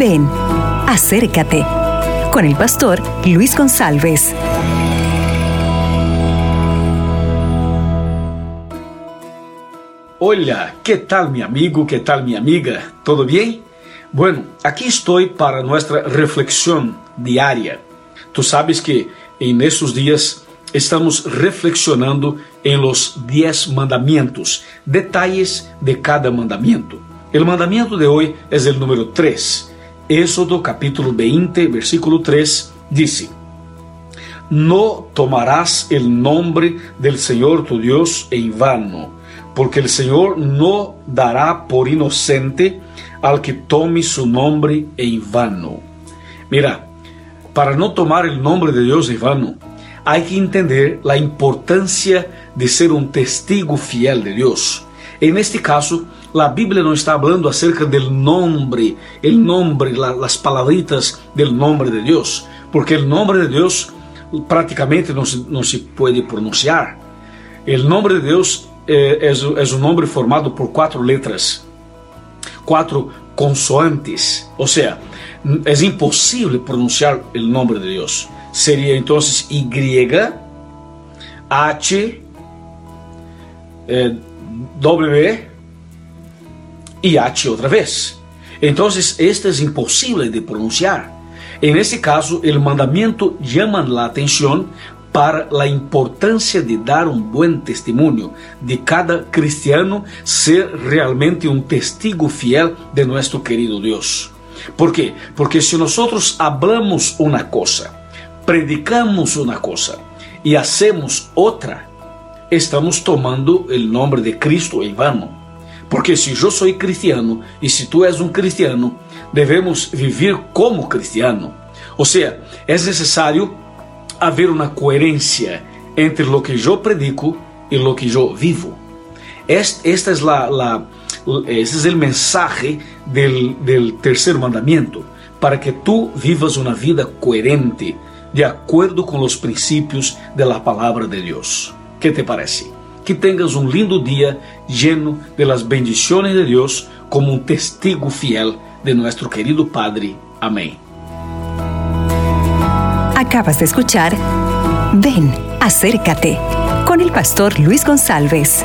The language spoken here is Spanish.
Ven, acércate con el pastor Luis González. Hola, ¿qué tal mi amigo? ¿Qué tal mi amiga? ¿Todo bien? Bueno, aquí estoy para nuestra reflexión diaria. Tú sabes que en esos días estamos reflexionando en los 10 mandamientos, detalles de cada mandamiento. El mandamiento de hoy es el número 3. Éxodo capítulo 20, versículo 3 dice, No tomarás el nombre del Señor tu Dios en vano, porque el Señor no dará por inocente al que tome su nombre en vano. Mira, para no tomar el nombre de Dios en vano, hay que entender la importancia de ser un testigo fiel de Dios. En este caso, la Biblia no está hablando acerca del nombre, el nombre, la, las palabritas del nombre de Dios, porque el nombre de Dios prácticamente no se, no se puede pronunciar. El nombre de Dios eh, es, es un nombre formado por cuatro letras, cuatro consoantes, o sea, es imposible pronunciar el nombre de Dios. Sería entonces Y, H, eh, W y H otra vez. Entonces, este es imposible de pronunciar. En ese caso, el mandamiento llama la atención para la importancia de dar un buen testimonio, de cada cristiano ser realmente un testigo fiel de nuestro querido Dios. ¿Por qué? Porque si nosotros hablamos una cosa, predicamos una cosa y hacemos otra, estamos tomando el nombre de Cristo en vano. Porque si yo soy cristiano y si tú eres un cristiano, debemos vivir como cristiano. O sea, es necesario haber una coherencia entre lo que yo predico y lo que yo vivo. Esta es la, la ese es el mensaje del, del tercer mandamiento, para que tú vivas una vida coherente, de acuerdo con los principios de la palabra de Dios. ¿Qué te parece? Que tengas un lindo día lleno de las bendiciones de Dios como un testigo fiel de nuestro querido Padre. Amén. Acabas de escuchar Ven, acércate con el pastor Luis González.